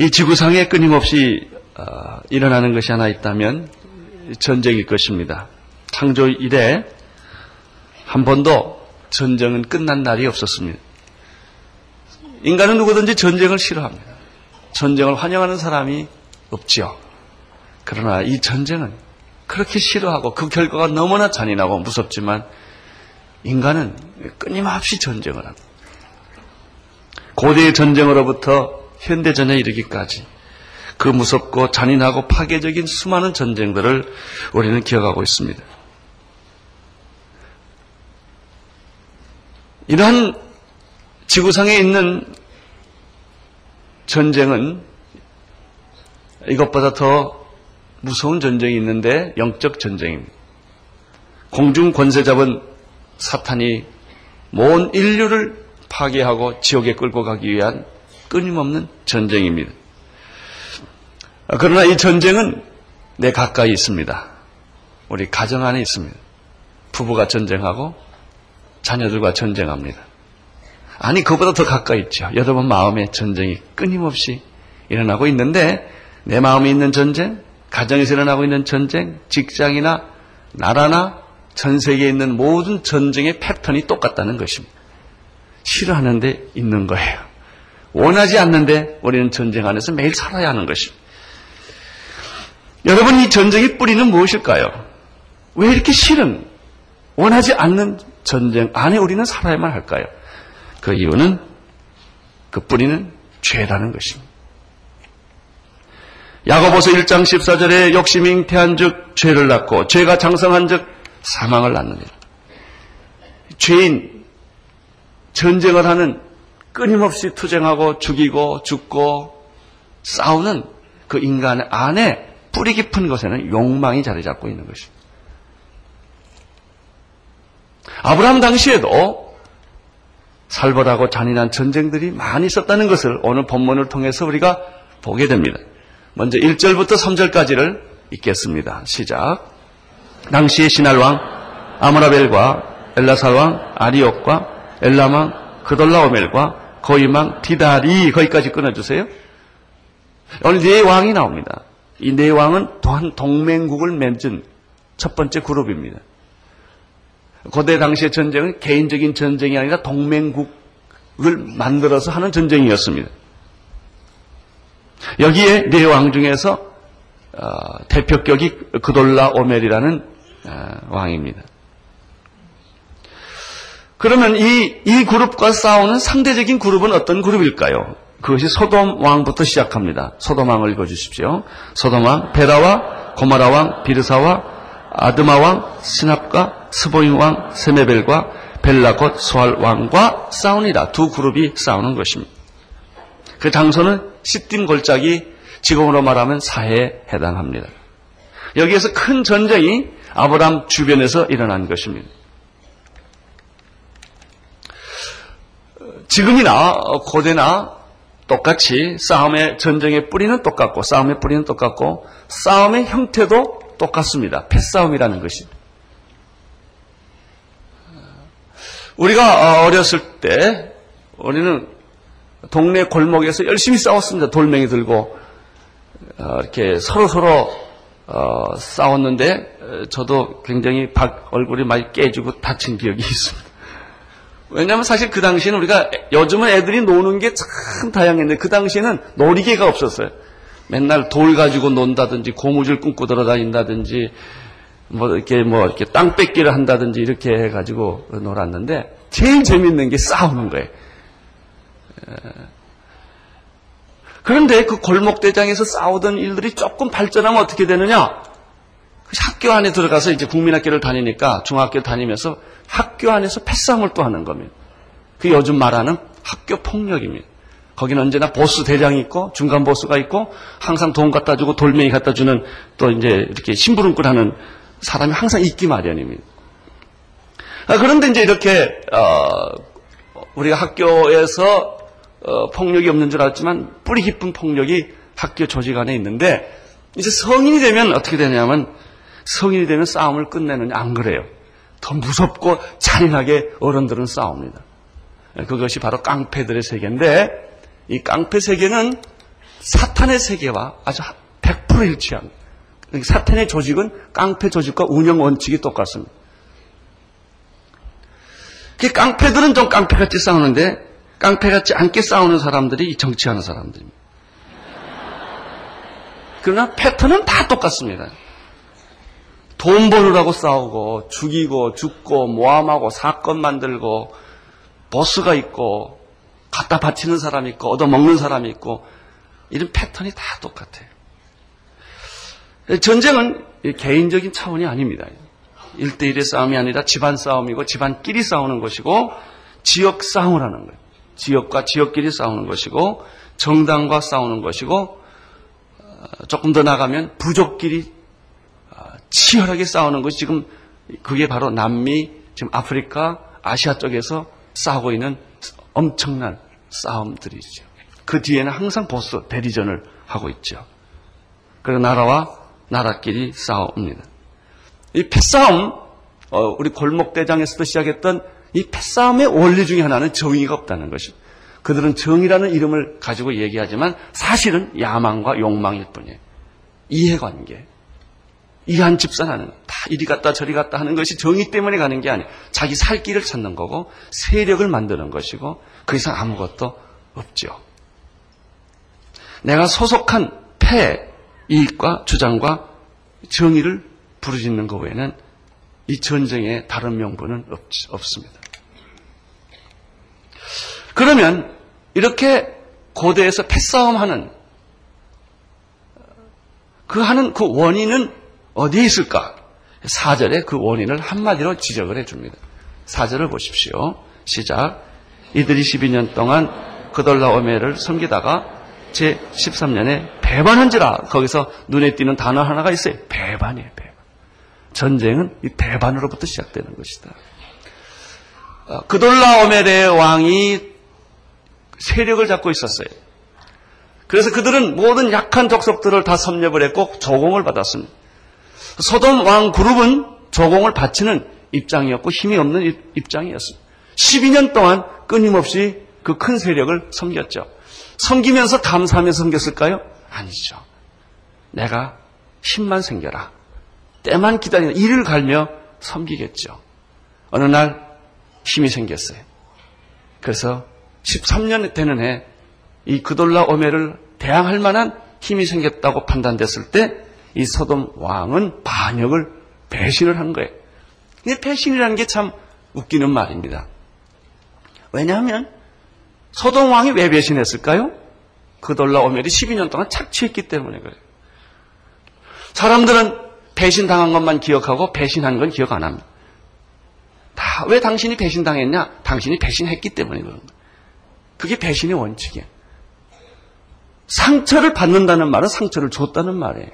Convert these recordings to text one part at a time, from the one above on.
이 지구상에 끊임없이 어, 일어나는 것이 하나 있다면 전쟁일 것입니다. 창조 이래 한 번도 전쟁은 끝난 날이 없었습니다. 인간은 누구든지 전쟁을 싫어합니다. 전쟁을 환영하는 사람이 없지요. 그러나 이 전쟁은 그렇게 싫어하고 그 결과가 너무나 잔인하고 무섭지만 인간은 끊임없이 전쟁을 합니다. 고대의 전쟁으로부터 현대전에 이르기까지 그 무섭고 잔인하고 파괴적인 수많은 전쟁들을 우리는 기억하고 있습니다. 이러한 지구상에 있는 전쟁은 이것보다 더 무서운 전쟁이 있는데 영적 전쟁입니다. 공중 권세 잡은 사탄이 온 인류를 파괴하고 지옥에 끌고 가기 위한 끊임없는 전쟁입니다. 그러나 이 전쟁은 내 가까이 있습니다. 우리 가정 안에 있습니다. 부부가 전쟁하고 자녀들과 전쟁합니다. 아니, 그보다 더 가까이 있죠. 여러분 마음에 전쟁이 끊임없이 일어나고 있는데, 내 마음에 있는 전쟁, 가정에서 일어나고 있는 전쟁, 직장이나 나라나 전 세계에 있는 모든 전쟁의 패턴이 똑같다는 것입니다. 싫어하는데 있는 거예요. 원하지 않는데 우리는 전쟁 안에서 매일 살아야 하는 것입니다. 여러분, 이 전쟁의 뿌리는 무엇일까요? 왜 이렇게 싫은, 원하지 않는 전쟁 안에 우리는 살아야만 할까요? 그 이유는 그 뿌리는 죄라는 것입니다. 야고보서 1장 14절에 욕심이 잉태한 즉 죄를 낳고 죄가 장성한 즉 사망을 낳느니라. 죄인 전쟁을 하는 끊임없이 투쟁하고 죽이고 죽고 싸우는 그 인간 안에 뿌리 깊은 곳에는 욕망이 자리 잡고 있는 것입니다. 아브라함 당시에도 살벌하고 잔인한 전쟁들이 많이 있었다는 것을 오늘 본문을 통해서 우리가 보게 됩니다. 먼저 1절부터 3절까지를 읽겠습니다. 시작. 당시의 신할왕 아모라벨과 엘라살왕 아리옥과 엘라망 그돌라오멜과 거이망 디다리 거기까지 끊어주세요. 오늘 네 왕이 나옵니다. 이 네 왕은 또한 동맹국을 맺은 첫 번째 그룹입니다. 고대 당시의 전쟁은 개인적인 전쟁이 아니라 동맹국을 만들어서 하는 전쟁이었습니다. 여기에 네 왕 중에서 어, 대표격이 그돌라 오멜이라는 어, 왕입니다. 그러면 이, 이 그룹과 싸우는 상대적인 그룹은 어떤 그룹일까요? 그것이 소돔 왕부터 시작합니다. 소돔 왕을 읽어주십시오. 소돔 왕, 베라와 고마라 왕, 비르사와 아드마 왕, 시납과 스보임 왕, 세메벨과 벨라 곧 소알 왕과 싸우니라. 두 그룹이 싸우는 것입니다. 그 장소는 시딤 골짜기 지금으로 말하면 사해에 해당합니다. 여기에서 큰 전쟁이 아브람 주변에서 일어난 것입니다. 지금이나 고대나 똑같이 싸움의 전쟁의 뿌리는 똑같고 싸움의 뿌리는 똑같고 싸움의 형태도 똑같습니다. 패싸움이라는 것이. 우리가 어렸을 때 우리는 동네 골목에서 열심히 싸웠습니다. 돌멩이 들고 어, 이렇게 서로 서로 어, 싸웠는데 저도 굉장히 얼굴이 많이 깨지고 다친 기억이 있습니다. 왜냐하면 사실 그 당시에는 우리가 요즘은 애들이 노는 게 참 다양했는데 그 당시에는 놀이개가 없었어요. 맨날 돌 가지고 논다든지 고무줄 끊고 돌아다닌다든지 뭐 이렇게 뭐 이렇게 땅 뺏기를 한다든지 이렇게 해가지고 놀았는데 제일 재밌는 게 싸우는 거예요. 그런데 그 골목대장에서 싸우던 일들이 조금 발전하면 어떻게 되느냐? 학교 안에 들어가서 이제 국민학교를 다니니까 중학교 다니면서 학교 안에서 패싸움을 또 하는 겁니다. 그 요즘 말하는 학교 폭력입니다. 거기는 언제나 보스 대장이 있고 중간 보스가 있고 항상 돈 갖다 주고 돌멩이 갖다 주는 또 이제 이렇게 심부름꾼 하는 사람이 항상 있기 마련입니다. 아, 그런데 이제 이렇게 어, 우리가 학교에서 어, 폭력이 없는 줄 알았지만 뿌리 깊은 폭력이 학교 조직 안에 있는데 이제 성인이 되면 어떻게 되냐면 성인이 되면 싸움을 끝내느냐 안 그래요. 더 무섭고 잔인하게 어른들은 싸웁니다. 그것이 바로 깡패들의 세계인데 이 깡패 세계는 사탄의 세계와 아주 100% 일치합니다. 사탄의 조직은 깡패 조직과 운영 원칙이 똑같습니다. 그 깡패들은 좀 깡패같이 싸우는데 깡패같이 않게 싸우는 사람들이 정치하는 사람들입니다. 그러나 패턴은 다 똑같습니다. 돈 벌으라고 싸우고 죽이고 죽고 모함하고 사건 만들고 보스가 있고 갖다 바치는 사람이 있고 얻어먹는 사람이 있고 이런 패턴이 다 똑같아요. 전쟁은 개인적인 차원이 아닙니다. 1대1의 싸움이 아니라 집안 싸움이고 집안끼리 싸우는 것이고 지역 싸움을 하는 거예요. 지역과 지역끼리 싸우는 것이고 정당과 싸우는 것이고 어, 조금 더 나가면 부족끼리 어, 치열하게 싸우는 것이 지금 그게 바로 남미, 지금 아프리카, 아시아 쪽에서 싸우고 있는 엄청난 싸움들이죠. 그 뒤에는 항상 보스 대리전을 하고 있죠. 그리고 나라와 나라끼리 싸웁니다. 이 패싸움, 어, 우리 골목대장에서도 시작했던 이 패싸움의 원리 중에 하나는 정의가 없다는 것입니다. 그들은 정의라는 이름을 가지고 얘기하지만 사실은 야망과 욕망일 뿐이에요. 이해관계. 이 한 집산 하는, 다 이리 갔다 저리 갔다 하는 것이 정의 때문에 가는 게 아니에요. 자기 살 길을 찾는 거고, 세력을 만드는 것이고, 그 이상 아무것도 없죠. 내가 소속한 패, 이익과 주장과 정의를 부르짖는 것 외에는 이 전쟁의 다른 명분은 없, 없습니다. 그러면 이렇게 고대에서 패싸움하는 그 하는 그 원인은 어디에 있을까? 사절에 그 원인을 한마디로 지적을 해줍니다. 사절을 보십시오. 시작. 이들이 12년 동안 그돌라오메를 섬기다가 제 13년에 배반한지라 거기서 눈에 띄는 단어 하나가 있어요. 배반이에요. 배반. 전쟁은 이 배반으로부터 시작되는 것이다. 어, 그돌라오멜의 왕이 세력을 잡고 있었어요. 그래서 그들은 모든 약한 족속들을 다 섭렵을 했고 조공을 받았습니다. 소돔 왕 그룹은 조공을 바치는 입장이었고 힘이 없는 입장이었습니다. 12년 동안 끊임없이 그 큰 세력을 섬겼죠. 섬기면서 감사하며 섬겼을까요? 아니죠. 내가 힘만 생겨라. 때만 기다리는 이를 갈며 섬기겠죠. 어느 날 힘이 생겼어요. 그래서 13년 되는 해 이 그돌라 오메를 대항할 만한 힘이 생겼다고 판단됐을 때 이 소돔 왕은 반역을 배신을 한 거예요. 근데 배신이라는 게 참 웃기는 말입니다. 왜냐하면 소돔 왕이 왜 배신했을까요? 그돌라 오멜이 12년 동안 착취했기 때문에 그래요. 사람들은 배신당한 것만 기억하고 배신한 건 기억 안 합니다. 다 왜 당신이 배신당했냐? 당신이 배신했기 때문에 그런 거예요. 그게 배신의 원칙이에요. 상처를 받는다는 말은 상처를 줬다는 말이에요.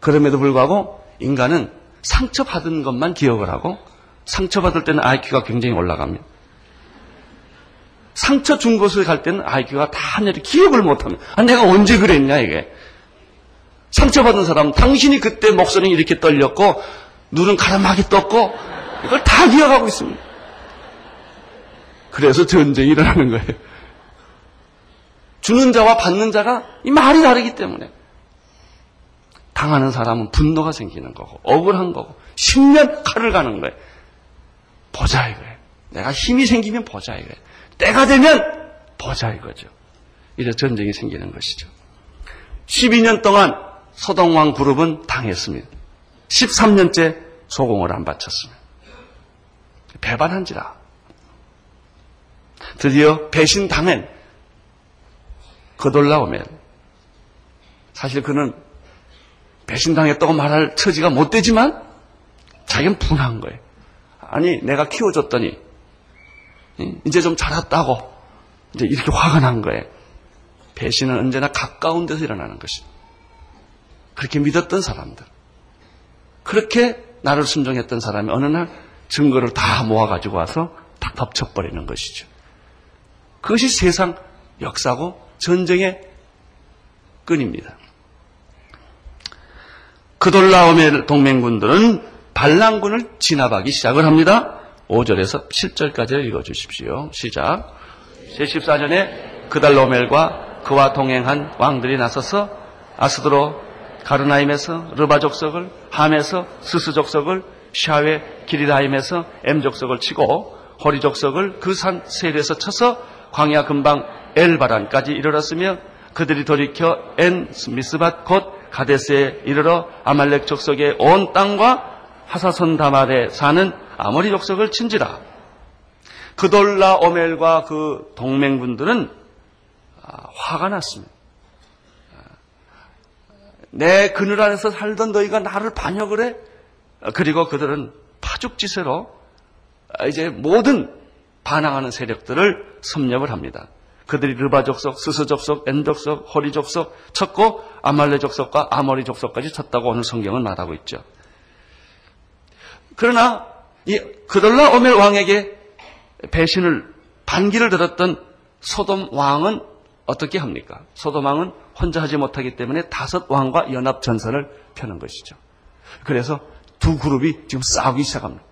그럼에도 불구하고 인간은 상처받은 것만 기억을 하고 상처받을 때는 IQ가 굉장히 올라갑니다. 상처 준 곳을 갈 때는 IQ가 다 하늘이 기억을 못합니다. 아, 내가 언제 그랬냐 이게. 상처받은 사람 당신이 그때 목소리는 이렇게 떨렸고 눈은 가라막이 떴고 이걸 다 기억하고 있습니다. 그래서 전쟁이 일어나는 거예요. 주는 자와 받는 자가 이 말이 다르기 때문에 당하는 사람은 분노가 생기는 거고 억울한 거고 10년 칼을 가는 거예요. 보자 이거예요. 내가 힘이 생기면 보자 이거예요. 때가 되면 보자 이거죠. 이래 전쟁이 생기는 것이죠. 12년 동안 소동왕 그룹은 당했습니다. 13년째 소공을 안 바쳤습니다. 배반한지라. 드디어 배신당한 거돌라오면 사실 그는 배신당했다고 말할 처지가 못 되지만 자기는 분한 거예요. 아니 내가 키워줬더니 이제 좀 자랐다고 이제 이렇게 화가 난 거예요. 배신은 언제나 가까운 데서 일어나는 것이. 그렇게 믿었던 사람들. 그렇게 나를 순종했던 사람이 어느 날 증거를 다 모아가지고 와서 다 덮쳐버리는 것이죠. 그것이 세상 역사고 전쟁의 끈입니다. 그돌라오멜 동맹군들은 반란군을 진압하기 시작을 합니다. 5절에서 7절까지 읽어주십시오. 시작. 제14년에 그달로멜과 그와 동행한 왕들이 나서서 아스드로 가르나임에서 르바 족속을 함에서 스스 족속을 샤웨 기리라임에서 엠 족속을 치고 호리 족속을 그 산 세일에서 쳐서 광야 근방 엘바란까지 이르렀으며 그들이 돌이켜 엔 미스밭 곧 가데스에 이르러 아말렉 족속의 온 땅과 하사선 다말에 사는 아모리 족속을 친지라. 그돌라 오멜과 그 동맹군들은 아, 화가 났습니다. 내 그늘 안에서 살던 너희가 나를 반역을 해? 그리고 그들은 파죽지세로 이제 모든 반항하는 세력들을 섭렵을 합니다. 그들이 르바 족속, 스스 족속, 엔 족속, 호리 족속 쳤고 아말레 족속과 아모리 족속까지 쳤다고 오늘 성경은 말하고 있죠. 그러나 이 그돌라 오멜 왕에게 배신을 반기를 들었던 소돔 왕은 어떻게 합니까? 소돔 왕은 혼자 하지 못하기 때문에 다섯 왕과 연합 전선을 펴는 것이죠. 그래서 두 그룹이 지금 싸우기 시작합니다.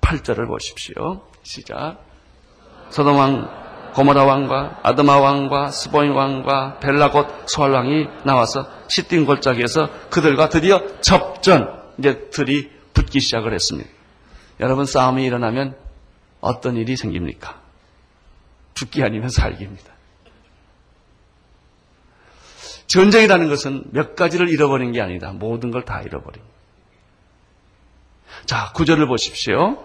8절을 보십시오. 시작. 소돔 왕, 고모라 왕과 아드마 왕과 스보인 왕과 벨라곳 소알 왕이 나와서 시띵 골짜기에서 그들과 드디어 접전 이제 들이 붙기 시작을 했습니다. 여러분 싸움이 일어나면 어떤 일이 생깁니까? 죽기 아니면 살기입니다. 전쟁이라는 것은 몇 가지를 잃어버린 게 아니다. 모든 걸 다 잃어버립니다. 자, 구절을 보십시오.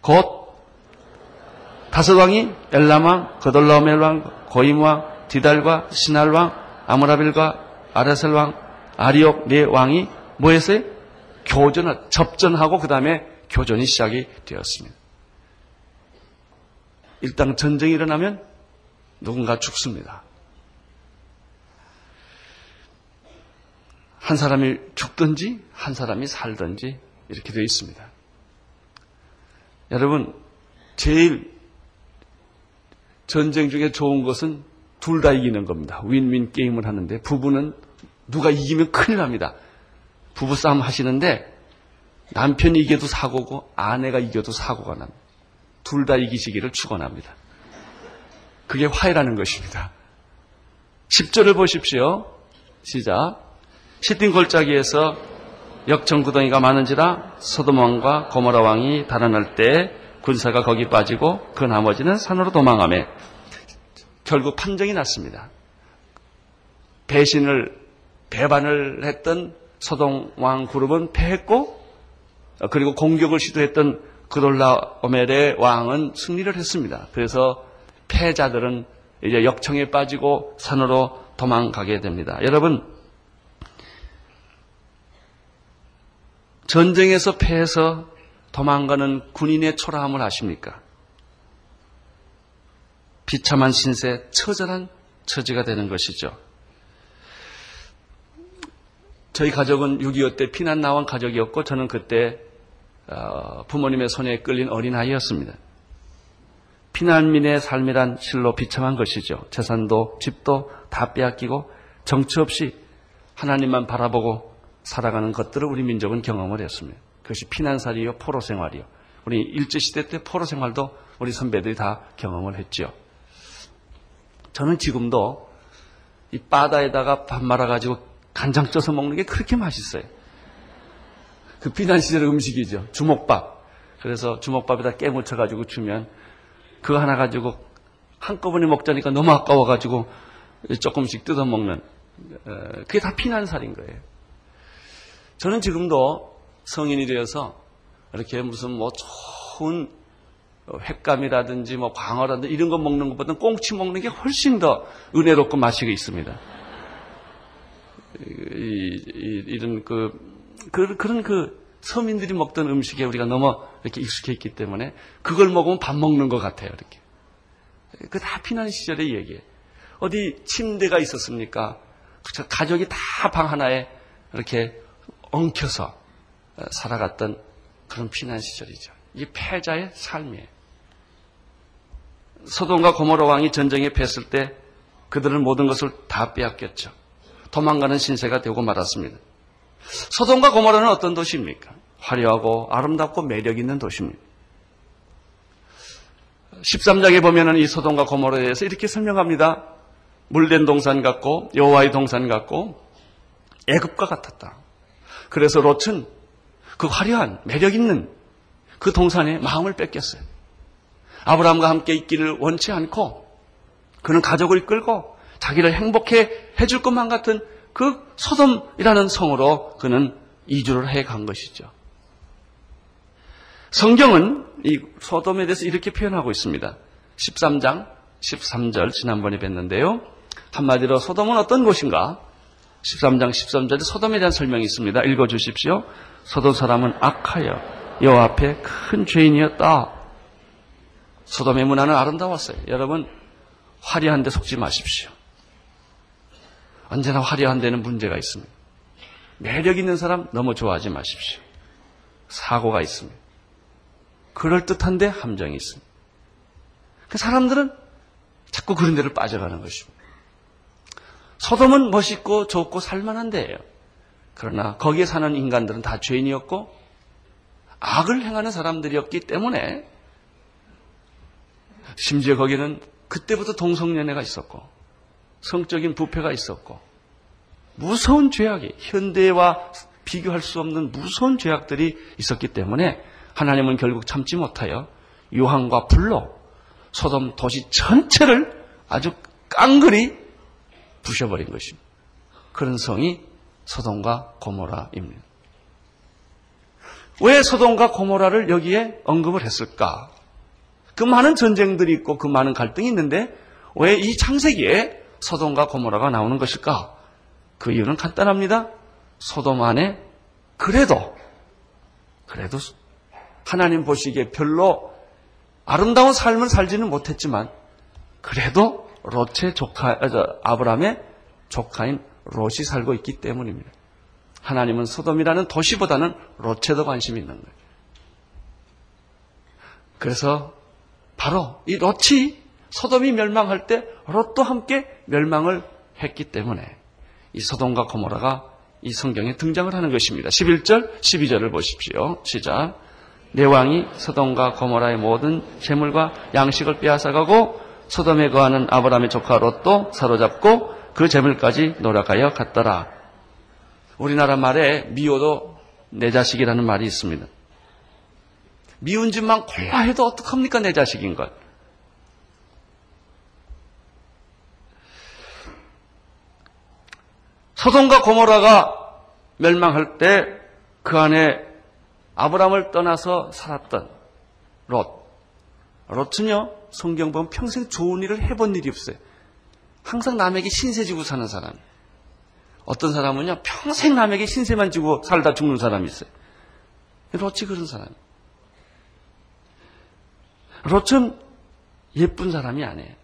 곧 다섯 왕이 엘람왕, 거돌라오멜 왕, 고임왕, 디달과 시날왕, 아므라빌과 아라셀 왕, 아리옥 네 왕이 뭐 했어요? 교전, 접전하고 그 다음에 교전이 시작이 되었습니다. 일단 전쟁이 일어나면 누군가 죽습니다. 한 사람이 죽든지 한 사람이 살든지 이렇게 되어 있습니다. 여러분, 제일 전쟁 중에 좋은 것은 둘 다 이기는 겁니다. 윈윈 게임을 하는데 부부는 누가 이기면 큰일 납니다. 부부싸움 하시는데 남편이 이겨도 사고고 아내가 이겨도 사고가 납니다. 둘 다 이기시기를 축원합니다. 그게 화해라는 것입니다. 10절을 보십시오. 시작. 시딘 골짜기에서 역청구덩이가 많은지라 소돔 왕과 고모라 왕이 달아날 때 군사가 거기 빠지고 그 나머지는 산으로 도망하며 결국 판정이 났습니다. 배신을 배반을 했던 소동 왕 그룹은 패했고 그리고 공격을 시도했던 그돌라 오멜의 왕은 승리를 했습니다. 그래서 패자들은 이제 역청에 빠지고 산으로 도망가게 됩니다. 여러분 전쟁에서 패해서 도망가는 군인의 초라함을 아십니까? 비참한 신세, 처절한 처지가 되는 것이죠. 저희 가족은 6.25 때 피난 나온 가족이었고 저는 그때 어, 부모님의 손에 끌린 어린아이였습니다. 피난민의 삶이란 실로 비참한 것이죠. 재산도 집도 다 빼앗기고 정처 없이 하나님만 바라보고 살아가는 것들을 우리 민족은 경험을 했습니다. 그것이 피난살이요, 포로 생활이요. 우리 일제시대 때 포로 생활도 우리 선배들이 다 경험을 했죠. 저는 지금도 이 바다에다가 밥 말아가지고 간장 쪄서 먹는 게 그렇게 맛있어요. 그 피난 시절의 음식이죠. 주먹밥. 그래서 주먹밥에다 깨 묻혀가지고 주면 그거 하나 가지고 한꺼번에 먹자니까 너무 아까워가지고 조금씩 뜯어 먹는 그게 다 피난살인 거예요. 저는 지금도 성인이 되어서 이렇게 무슨 뭐 좋은 횟감이라든지 뭐 광어라든지 이런 거 먹는 것보다는 꽁치 먹는 게 훨씬 더 은혜롭고 맛이 있습니다. 이, 이, 런 그, 그, 그 런 그 서민들이 먹던 음식에 우리가 너무 이렇게 익숙해 있기 때문에 그걸 먹으면 밥 먹는 것 같아요, 이렇게. 그 다 피난 시절의 얘기예요. 어디 침대가 있었습니까? 가족이 다 방 하나에 이렇게 엉켜서 살아갔던 그런 피난 시절이죠. 이게 패자의 삶이에요. 소돔과 고모라 왕이 전쟁에 패했을 때 그들은 모든 것을 다 빼앗겼죠. 도망가는 신세가 되고 말았습니다. 소돔과 고모라는 어떤 도시입니까? 화려하고 아름답고 매력 있는 도시입니다. 13장에 보면은 이 소돔과 고모라에 대해서 이렇게 설명합니다. 물된 동산 같고 여호와의 동산 같고 애굽과 같았다. 그래서 롯은 그 화려한 매력 있는 그 동산에 마음을 뺏겼어요. 아브라함과 함께 있기를 원치 않고 그는 가족을 끌고 자기를 행복해 해줄 것만 같은 그 소돔이라는 성으로 그는 이주를 해 간 것이죠. 성경은 이 소돔에 대해서 이렇게 표현하고 있습니다. 13장 13절 지난번에 뵀는데요. 한마디로 소돔은 어떤 곳인가? 13장 13절에 소돔에 대한 설명이 있습니다. 읽어 주십시오. 소돔 사람은 악하여 여호와 앞에 큰 죄인이었다. 소돔의 문화는 아름다웠어요. 여러분 화려한 데 속지 마십시오. 언제나 화려한 데는 문제가 있습니다. 매력 있는 사람 너무 좋아하지 마십시오. 사고가 있습니다. 그럴듯한데 함정이 있습니다. 그 사람들은 자꾸 그런 데를 빠져가는 것입니다. 소돔은 멋있고 좋고 살만한 데예요. 그러나 거기에 사는 인간들은 다 죄인이었고 악을 행하는 사람들이었기 때문에 심지어 거기는 그때부터 동성연애가 있었고 성적인 부패가 있었고 무서운 죄악이 현대와 비교할 수 없는 무서운 죄악들이 있었기 때문에 하나님은 결국 참지 못하여 유황과 불로 소돔 도시 전체를 아주 깡그리 부셔버린 것입니다. 그런 성이 소돔과 고모라입니다. 왜 소돔과 고모라를 여기에 언급을 했을까? 그 많은 전쟁들이 있고 그 많은 갈등이 있는데 왜 이 창세기에 소돔과 고모라가 나오는 것일까? 그 이유는 간단합니다. 소돔 안에 그래도 그래도 하나님 보시기에 별로 아름다운 삶을 살지는 못했지만 그래도 롯의 조카 아브라함의 조카인 롯이 살고 있기 때문입니다. 하나님은 소돔이라는 도시보다는 롯에 더 관심이 있는 거예요. 그래서 바로 이 롯이 소돔이 멸망할 때 롯도 함께 멸망을 했기 때문에 이 소돔과 고모라가 이 성경에 등장을 하는 것입니다. 11절, 12절을 보십시오. 시작. 내 왕이 소돔과 고모라의 모든 재물과 양식을 빼앗아가고 소돔에 거하는 아브라함의 조카 롯도 사로잡고 그 재물까지 노력하여 갔더라. 우리나라 말에 미워도 내 자식이라는 말이 있습니다. 미운 짓만 골라 해도 어떡합니까 내 자식인 걸. 소돔과 고모라가 멸망할 때 그 안에 아브라함을 떠나서 살았던 롯. 롯은요, 성경 보면 평생 좋은 일을 해본 일이 없어요. 항상 남에게 신세 지고 사는 사람. 어떤 사람은요, 평생 남에게 신세만 지고 살다 죽는 사람이 있어요. 롯이 그런 사람. 롯은 예쁜 사람이 아니에요.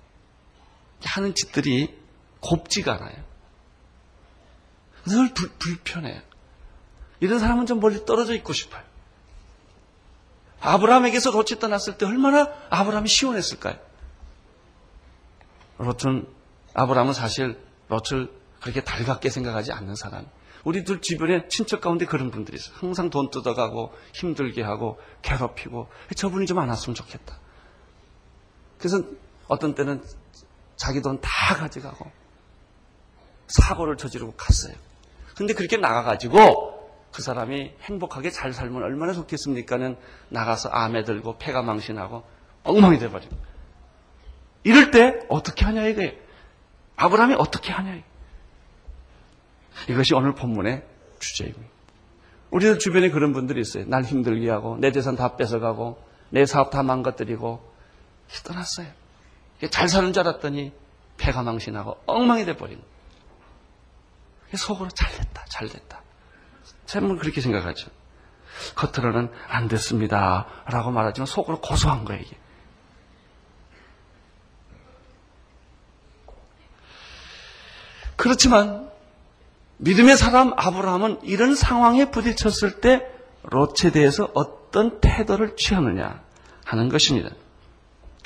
하는 짓들이 곱지가 않아요. 늘 불, 불편해요. 이런 사람은 좀 멀리 떨어져 있고 싶어요. 아브라함에게서 롯이 떠났을 때 얼마나 아브라함이 시원했을까요? 롯은 아브라함은 사실 롯을 그렇게 달갑게 생각하지 않는 사람. 우리들 주변에 친척 가운데 그런 분들이 있어요. 항상 돈 뜯어가고 힘들게 하고 괴롭히고 저분이 좀 안 왔으면 좋겠다. 그래서 어떤 때는 자기 돈 다 가져가고 사고를 저지르고 갔어요. 근데 그렇게 나가가지고 그 사람이 행복하게 잘 살면 얼마나 좋겠습니까는 나가서 암에 들고 폐가 망신하고 엉망이 돼버리고 이럴 때 어떻게 하냐 이거예요. 아브라함이 어떻게 하냐 이거. 이것이 오늘 본문의 주제입니다. 우리들 주변에 그런 분들이 있어요. 날 힘들게 하고 내 재산 다 뺏어가고 내 사업 다 망가뜨리고 떠났어요. 잘 사는 줄 알았더니 폐가 망신하고 엉망이 돼버린 속으로 잘됐다 잘됐다. 쌤은 그렇게 생각하죠. 겉으로는 안 됐습니다. 라고 말하지만 속으로 고소한 거예요, 이게. 그렇지만 믿음의 사람 아브라함은 이런 상황에 부딪혔을 때 롯에 대해서 어떤 태도를 취하느냐 하는 것입니다.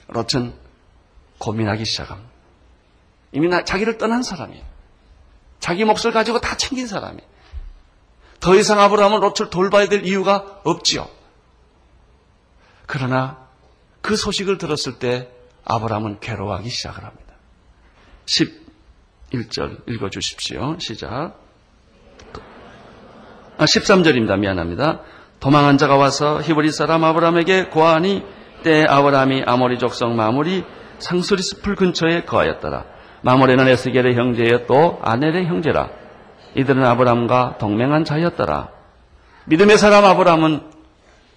롯은 고민하기 시작합니다. 이미 자기를 떠난 사람이에요. 자기 몫을 가지고 다 챙긴 사람이에요. 더 이상 아브라함은 롯을 돌봐야 될 이유가 없지요. 그러나 그 소식을 들었을 때 아브라함은 괴로워하기 시작을 합니다. 11절 읽어주십시오. 시작. 아, 13절입니다. 미안합니다. 도망한 자가 와서 히브리 사람 아브라함에게 고하니 때 아브라함이 아모리 족성 마무리 상수리 숲을 근처에 거하였더라. 마모레는 에스겔의 형제여 또 아넬의 형제라. 이들은 아브라함과 동맹한 자였더라. 믿음의 사람 아브라함은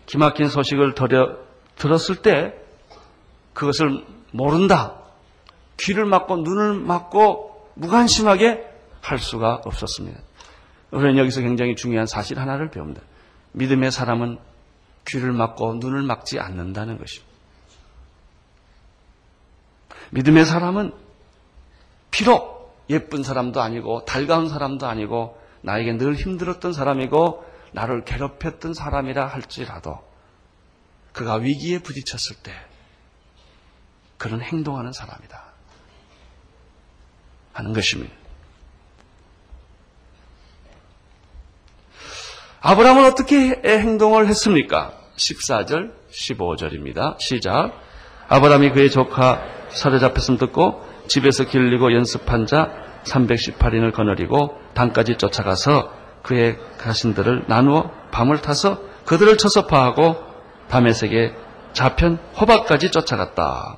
기막힌 소식을 들었을 때 그것을 모른다. 귀를 막고 눈을 막고 무관심하게 할 수가 없었습니다. 우리는 여기서 굉장히 중요한 사실 하나를 배웁니다. 믿음의 사람은 귀를 막고 눈을 막지 않는다는 것입니다. 믿음의 사람은 비록 예쁜 사람도 아니고 달가운 사람도 아니고 나에게 늘 힘들었던 사람이고 나를 괴롭혔던 사람이라 할지라도 그가 위기에 부딪혔을 때 그는 행동하는 사람이다. 하는 것입니다. 아브라함은 어떻게 행동을 했습니까? 14절, 15절입니다. 시작. 아브라함이 그의 조카 사로잡혔음 듣고 집에서 길리고 연습한 자 318인을 거느리고 단까지 쫓아가서 그의 가신들을 나누어 밤을 타서 그들을 쳐서 파하고 담에색에 자편 호박까지 쫓아갔다.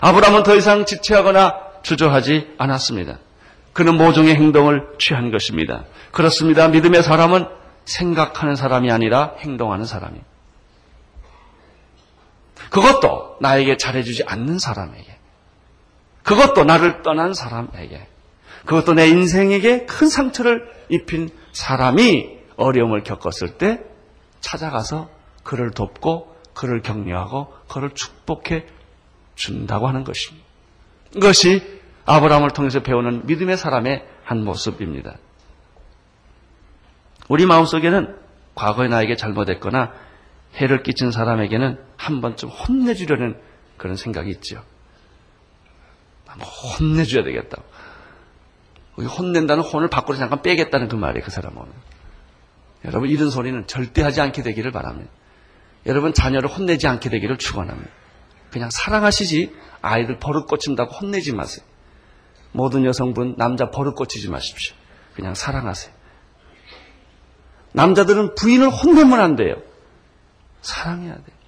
아브라함은 더 이상 지체하거나 주저하지 않았습니다. 그는 모종의 행동을 취한 것입니다. 그렇습니다. 믿음의 사람은 생각하는 사람이 아니라 행동하는 사람이. 그것도 나에게 잘해주지 않는 사람에게. 그것도 나를 떠난 사람에게. 그것도 내 인생에게 큰 상처를 입힌 사람이 어려움을 겪었을 때 찾아가서 그를 돕고 그를 격려하고 그를 축복해 준다고 하는 것입니다. 이것이 아브라함을 통해서 배우는 믿음의 사람의 한 모습입니다. 우리 마음속에는 과거에 나에게 잘못했거나 해를 끼친 사람에게는 한 번쯤 혼내주려는 그런 생각이 있죠. 뭐 혼내줘야 되겠다. 혼낸다는 혼을 밖으로 잠깐 빼겠다는 그 말이에요, 그 사람은. 여러분, 이런 소리는 절대 하지 않게 되기를 바랍니다. 여러분, 자녀를 혼내지 않게 되기를 축원합니다. 그냥 사랑하시지, 아이들 버릇 고친다고 혼내지 마세요. 모든 여성분, 남자 버릇 고치지 마십시오. 그냥 사랑하세요. 남자들은 부인을 혼내면 안 돼요. 사랑해야 돼요.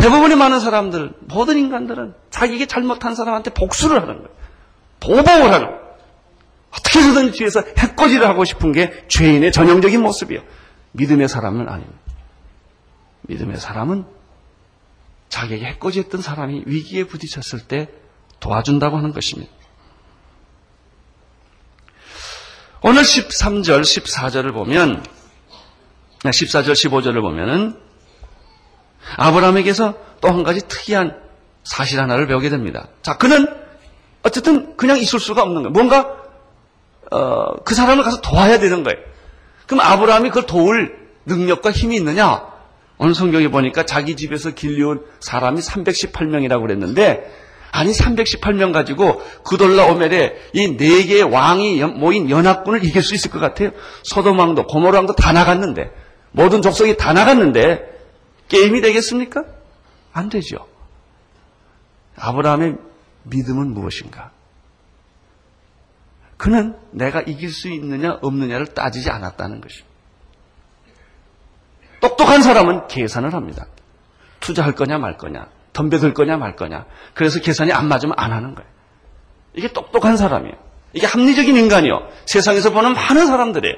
대부분의 많은 사람들, 모든 인간들은 자기에게 잘못한 사람한테 복수를 하는 거예요. 보복을 하는 거예요. 어떻게 해서든 뒤에서 해코지를 하고 싶은 게 죄인의 전형적인 모습이에요. 믿음의 사람은 아닙니다. 믿음의 사람은 자기에게 해코지했던 사람이 위기에 부딪혔을 때 도와준다고 하는 것입니다. 오늘 13절, 14절을 보면 14절, 15절을 보면은 아브라함에게서 또 한 가지 특이한 사실 하나를 배우게 됩니다. 자, 그는 어쨌든 그냥 있을 수가 없는 거예요. 뭔가 어, 그 사람을 가서 도와야 되는 거예요. 그럼 아브라함이 그걸 도울 능력과 힘이 있느냐? 오늘 성경에 보니까 자기 집에서 길리온 사람이 318명이라고 그랬는데 아니 318명 가지고 그돌라 오멜에 이네 개의 왕이 모인 연합군을 이길 수 있을 것 같아요. 소돔 왕도 고모르왕도 다 나갔는데 모든 족속이 다 나갔는데 게임이 되겠습니까? 안 되죠. 아브라함의 믿음은 무엇인가? 그는 내가 이길 수 있느냐 없느냐를 따지지 않았다는 것입니다. 똑똑한 사람은 계산을 합니다. 투자할 거냐 말 거냐, 덤벼들 거냐 말 거냐. 그래서 계산이 안 맞으면 안 하는 거예요. 이게 똑똑한 사람이에요. 이게 합리적인 인간이요. 세상에서 보는 많은 사람들이에요.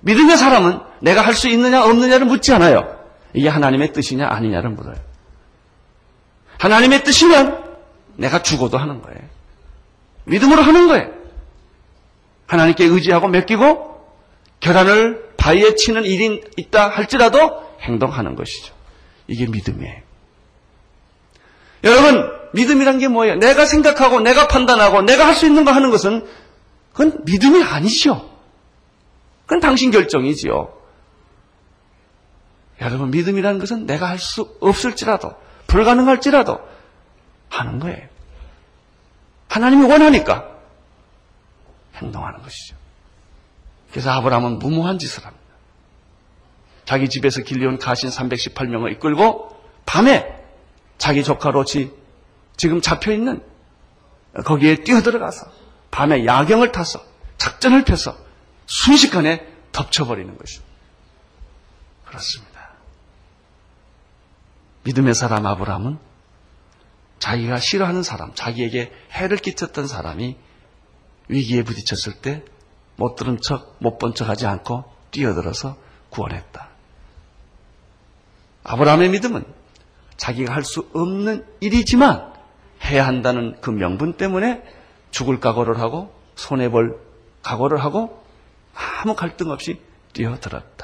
믿음의 사람은 내가 할 수 있느냐 없느냐를 묻지 않아요. 이게 하나님의 뜻이냐 아니냐를 물어요. 하나님의 뜻이면 내가 죽어도 하는 거예요. 믿음으로 하는 거예요. 하나님께 의지하고 맡기고 결안을 바위에 치는 일이 있다 할지라도 행동하는 것이죠. 이게 믿음이에요. 여러분, 믿음이란 게 뭐예요? 내가 생각하고 내가 판단하고 내가 할 수 있는 거 하는 것은 그건 믿음이 아니죠. 그건 당신 결정이지요. 여러분, 믿음이라는 것은 내가 할 수 없을지라도, 불가능할지라도 하는 거예요. 하나님이 원하니까 행동하는 것이죠. 그래서 아브라함은 무모한 짓을 합니다. 자기 집에서 길려온 가신 318명을 이끌고 밤에 자기 조카 롯이 지금 잡혀 있는 거기에 뛰어들어가서 밤에 야경을 타서 작전을 펴서 순식간에 덮쳐버리는 것입니다. 그렇습니다. 믿음의 사람 아브라함은 자기가 싫어하는 사람, 자기에게 해를 끼쳤던 사람이 위기에 부딪혔을 때 못 들은 척, 못 본 척 하지 않고 뛰어들어서 구원했다. 아브라함의 믿음은 자기가 할 수 없는 일이지만 해야 한다는 그 명분 때문에 죽을 각오를 하고 손해볼 각오를 하고 아무 갈등 없이 뛰어들었다.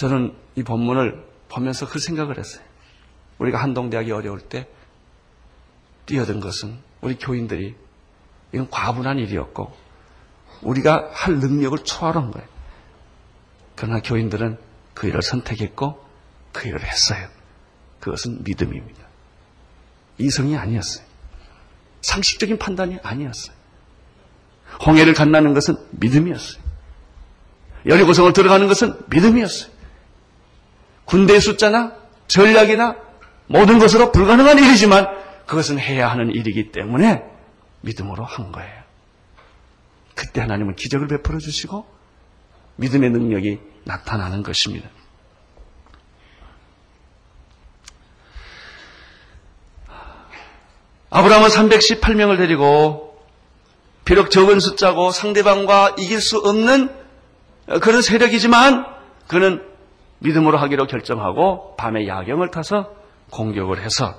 저는 이 본문을 보면서 그 생각을 했어요. 우리가 한동대학이 어려울 때 뛰어든 것은 우리 교인들이 이건 과분한 일이었고 우리가 할 능력을 초월한 거예요. 그러나 교인들은 그 일을 선택했고 그 일을 했어요. 그것은 믿음입니다. 이성이 아니었어요. 상식적인 판단이 아니었어요. 홍해를 간다는 것은 믿음이었어요. 여리고성을 들어가는 것은 믿음이었어요. 군대의 숫자나 전략이나 모든 것으로 불가능한 일이지만 그것은 해야 하는 일이기 때문에 믿음으로 한 거예요. 그때 하나님은 기적을 베풀어 주시고 믿음의 능력이 나타나는 것입니다. 아브라함은 318명을 데리고 비록 적은 숫자고 상대방과 이길 수 없는 그런 세력이지만 그는 믿음으로 하기로 결정하고 밤에 야경을 타서 공격을 해서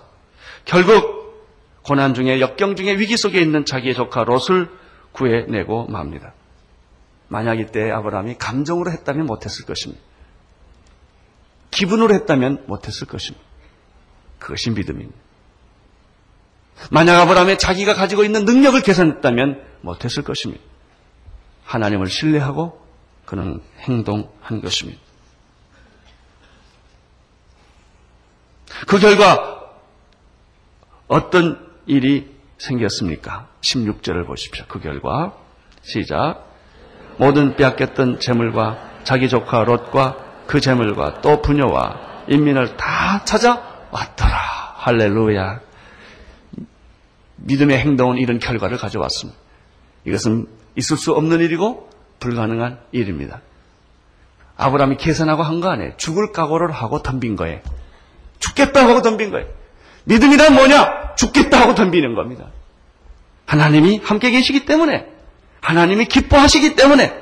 결국 고난 중에 역경 중에 위기 속에 있는 자기의 조카 롯을 구해내고 맙니다. 만약 이때 아브라함이 감정으로 했다면 못했을 것입니다. 기분으로 했다면 못했을 것입니다. 그것이 믿음입니다. 만약 아브라함이 자기가 가지고 있는 능력을 계산했다면 못했을 것입니다. 하나님을 신뢰하고 그는 행동한 것입니다. 그 결과 어떤 일이 생겼습니까? 16절을 보십시오. 그 결과 시작 모든 빼앗겼던 재물과 자기 조카 롯과 그 재물과 또 부녀와 인민을 다 찾아왔더라. 할렐루야. 믿음의 행동은 이런 결과를 가져왔습니다. 이것은 있을 수 없는 일이고 불가능한 일입니다. 아브라함이 계산하고 한 거 아니에요. 죽을 각오를 하고 덤빈 거예요. 죽겠다 하고 덤빈 거예요. 믿음이란 뭐냐? 죽겠다 하고 덤비는 겁니다. 하나님이 함께 계시기 때문에, 하나님이 기뻐하시기 때문에.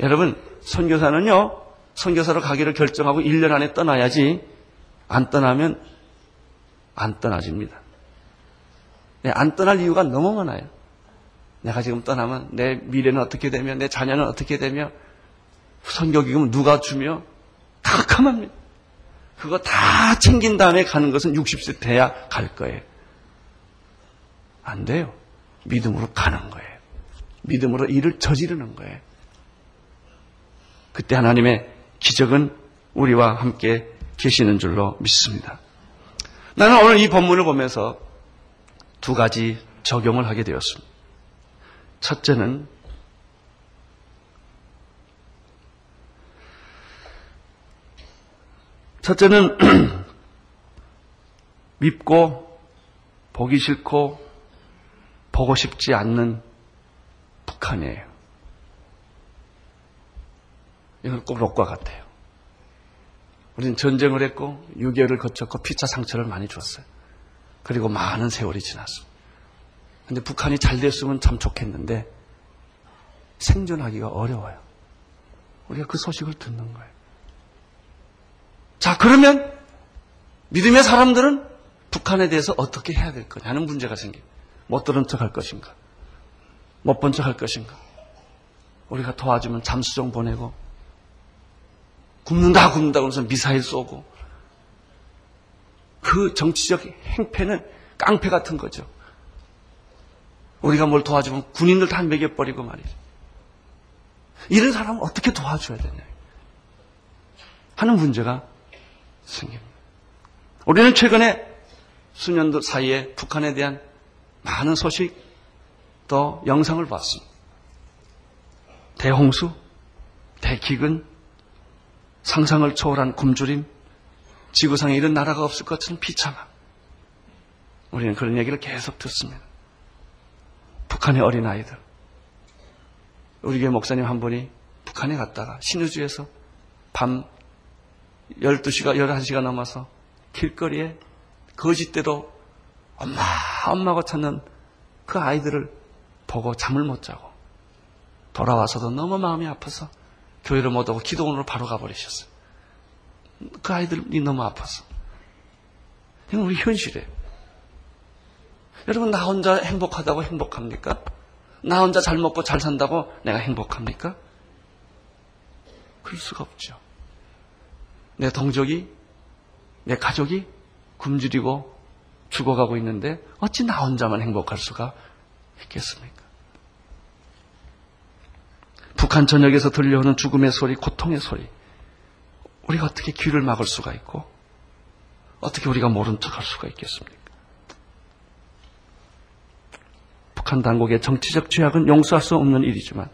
여러분, 선교사는요, 선교사로 가기를 결정하고 1년 안에 떠나야지, 안 떠나면 안 떠나집니다. 네, 안 떠날 이유가 너무 많아요. 내가 지금 떠나면 내 미래는 어떻게 되며, 내 자녀는 어떻게 되며, 선교기금 누가 주며, 깜깜합니다. 그거 다 챙긴 다음에 가는 것은 60세 돼야 갈 거예요. 안 돼요. 믿음으로 가는 거예요. 믿음으로 일을 저지르는 거예요. 그때 하나님의 기적은 우리와 함께 계시는 줄로 믿습니다. 나는 오늘 이 본문을 보면서 두 가지 적용을 하게 되었습니다. 첫째는 첫째는 밉고 보기 싫고 보고 싶지 않는 북한이에요. 이건 꼭 록과 같아요. 우리는 전쟁을 했고 6개월을 거쳤고 피차 상처를 많이 줬어요. 그리고 많은 세월이 지났어. 근데 북한이 잘 됐으면 참 좋겠는데 생존하기가 어려워요. 우리가 그 소식을 듣는 거예요. 자, 그러면 믿음의 사람들은 북한에 대해서 어떻게 해야 될 거냐는 문제가 생깁니다. 못 들은 척 할 것인가? 못 본 척 할 것인가? 우리가 도와주면 잠수정 보내고 굶는다 굶는다 그러면서 미사일 쏘고 그 정치적 행패는 깡패 같은 거죠. 우리가 뭘 도와주면 군인들 다 매겨버리고 말이죠. 이런 사람은 어떻게 도와줘야 되냐 하는 문제가 생깁니다. 우리는 최근에 수년도 사이에 북한에 대한 많은 소식 또 영상을 봤습니다. 대홍수, 대기근, 상상을 초월한 굶주림, 지구상에 이런 나라가 없을 것처럼 비참함. 우리는 그런 얘기를 계속 듣습니다. 북한의 어린아이들. 우리 교회 목사님 한 분이 북한에 갔다가 신우주에서 밤 12시가, 11시가 넘어서 길거리에 거짓대로 엄마, 엄마가 찾는 그 아이들을 보고 잠을 못 자고 돌아와서도 너무 마음이 아파서 교회를 못 오고 기도원으로 바로 가버리셨어요. 그 아이들이 너무 아파서. 이건 우리 현실이에요. 여러분, 나 혼자 행복하다고 행복합니까? 나 혼자 잘 먹고 잘 산다고 내가 행복합니까? 그럴 수가 없죠. 내 동족이, 내 가족이 굶주리고 죽어가고 있는데 어찌 나 혼자만 행복할 수가 있겠습니까? 북한 전역에서 들려오는 죽음의 소리, 고통의 소리. 우리가 어떻게 귀를 막을 수가 있고, 어떻게 우리가 모른 척 할 수가 있겠습니까? 북한 당국의 정치적 죄악은 용서할 수 없는 일이지만,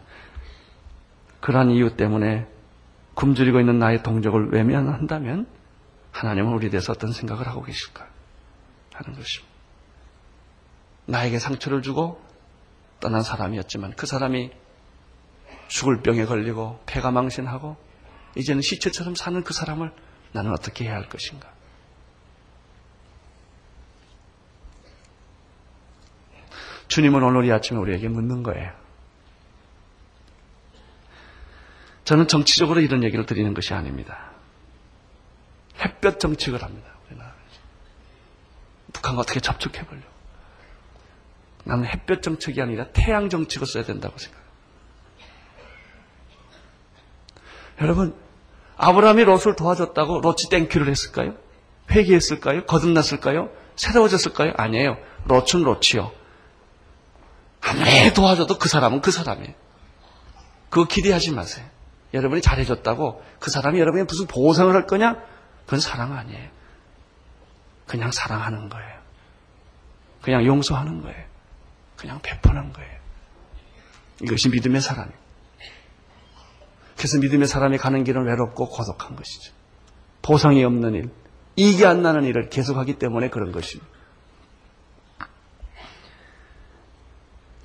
그러한 이유 때문에 굶주리고 있는 나의 동족을 외면한다면, 하나님은 우리에 대해서 어떤 생각을 하고 계실까? 하는 것입니다. 나에게 상처를 주고 떠난 사람이었지만 그 사람이 죽을 병에 걸리고 폐가 망신하고 이제는 시체처럼 사는 그 사람을 나는 어떻게 해야 할 것인가? 주님은 오늘 이 아침에 우리에게 묻는 거예요. 저는 정치적으로 이런 얘기를 드리는 것이 아닙니다. 햇볕 정책을 합니다. 우리나라. 북한과 어떻게 접촉해 보려고. 나는 햇볕 정책이 아니라 태양 정책을 써야 된다고 생각합니다. 여러분, 아브라함이 롯을 도와줬다고 롯이 땡큐를 했을까요? 회개했을까요? 거듭났을까요? 새로워졌을까요? 아니에요. 롯은 롯이요. 아무리 도와줘도 그 사람은 그 사람이에요. 그거 기대하지 마세요. 여러분이 잘해줬다고 그 사람이 여러분이 무슨 보상을 할 거냐? 그건 사랑 아니에요. 그냥 사랑하는 거예요. 그냥 용서하는 거예요. 그냥 베푸는 거예요. 이것이 믿음의 사랑이에요. 그래서 믿음의 사람이 가는 길은 외롭고 고독한 것이죠. 보상이 없는 일, 이익이 안 나는 일을 계속하기 때문에 그런 것입니다.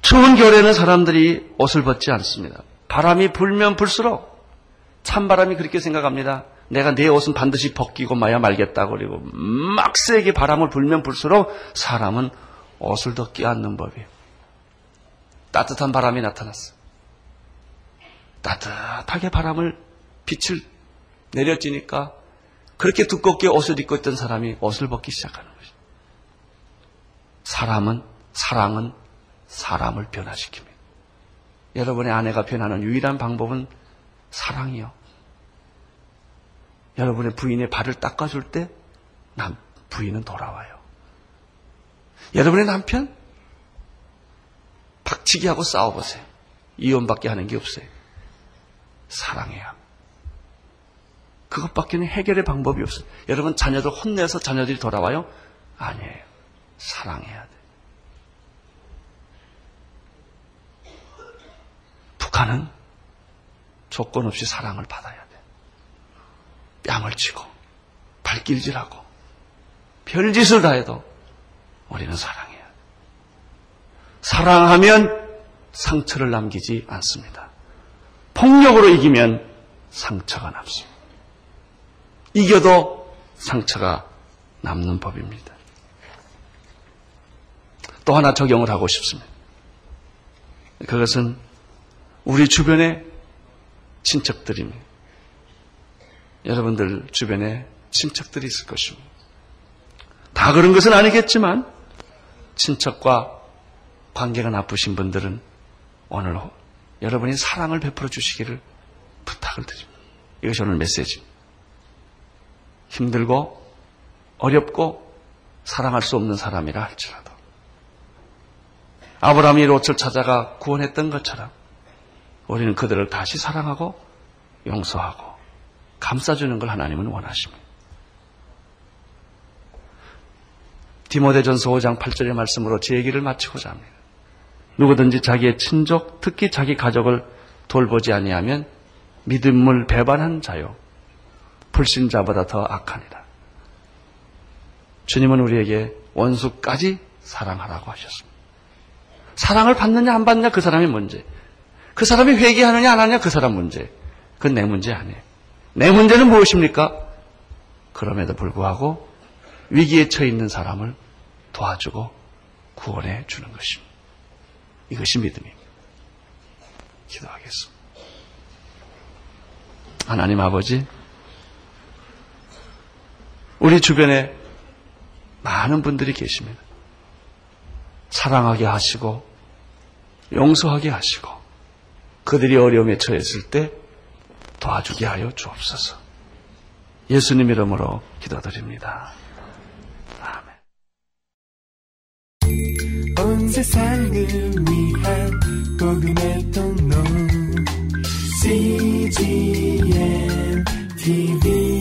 추운 겨울에는 사람들이 옷을 벗지 않습니다. 바람이 불면 불수록 찬바람이 그렇게 생각합니다. 내가 내 옷은 반드시 벗기고 마야 말겠다 그리고 막 세게 바람을 불면 불수록 사람은 옷을 더 끼얹는 법이에요. 따뜻한 바람이 나타났어. 따뜻하게 바람을 빛을 내려지니까 그렇게 두껍게 옷을 입고 있던 사람이 옷을 벗기 시작하는 것이죠. 사람은 사랑은 사람을 변화시킵니다. 여러분의 아내가 변하는 유일한 방법은 사랑이요. 여러분의 부인의 발을 닦아줄 때 남, 부인은 돌아와요. 여러분의 남편 박치기 하고 싸워보세요. 이혼밖에 하는 게 없어요. 사랑해야. 그것밖에는 해결의 방법이 없어요. 여러분 자녀들 혼내서 자녀들이 돌아와요? 아니에요. 사랑해야 돼. 북한은 조건 없이 사랑을 받아야 돼. 뺨을 치고 발길질하고 별짓을 다 해도 우리는 사랑해야 돼. 사랑하면 상처를 남기지 않습니다. 폭력으로 이기면 상처가 남습니다. 이겨도 상처가 남는 법입니다. 또 하나 적용을 하고 싶습니다. 그것은 우리 주변의 친척들입니다. 여러분들 주변에 친척들이 있을 것입니다. 다 그런 것은 아니겠지만 친척과 관계가 나쁘신 분들은 오늘 여러분이 사랑을 베풀어 주시기를 부탁을 드립니다. 이것이 오늘 메시지. 힘들고 어렵고 사랑할 수 없는 사람이라 할지라도 아브라함이 롯을 찾아가 구원했던 것처럼 우리는 그들을 다시 사랑하고 용서하고 감싸주는 걸 하나님은 원하십니다. 디모데전서 5장 8절의 말씀으로 제 얘기를 마치고자 합니다. 누구든지 자기의 친족, 특히 자기 가족을 돌보지 아니하면 믿음을 배반한 자요. 불신자보다 더 악하니라. 주님은 우리에게 원수까지 사랑하라고 하셨습니다. 사랑을 받느냐 안 받느냐 그 사람의 문제. 그 사람이 회개하느냐 안 하느냐 그 사람 문제. 그건 내 문제 아니에요. 내 문제는 무엇입니까? 그럼에도 불구하고 위기에 처해 있는 사람을 도와주고 구원해 주는 것입니다. 이것이 믿음입니다. 기도하겠습니다. 하나님 아버지, 우리 주변에 많은 분들이 계십니다. 사랑하게 하시고, 용서하게 하시고, 그들이 어려움에 처했을 때 도와주게 하여 주옵소서. 예수님 이름으로 기도드립니다. 아멘. 온 세상을 위한 복음의 통로 CGM TV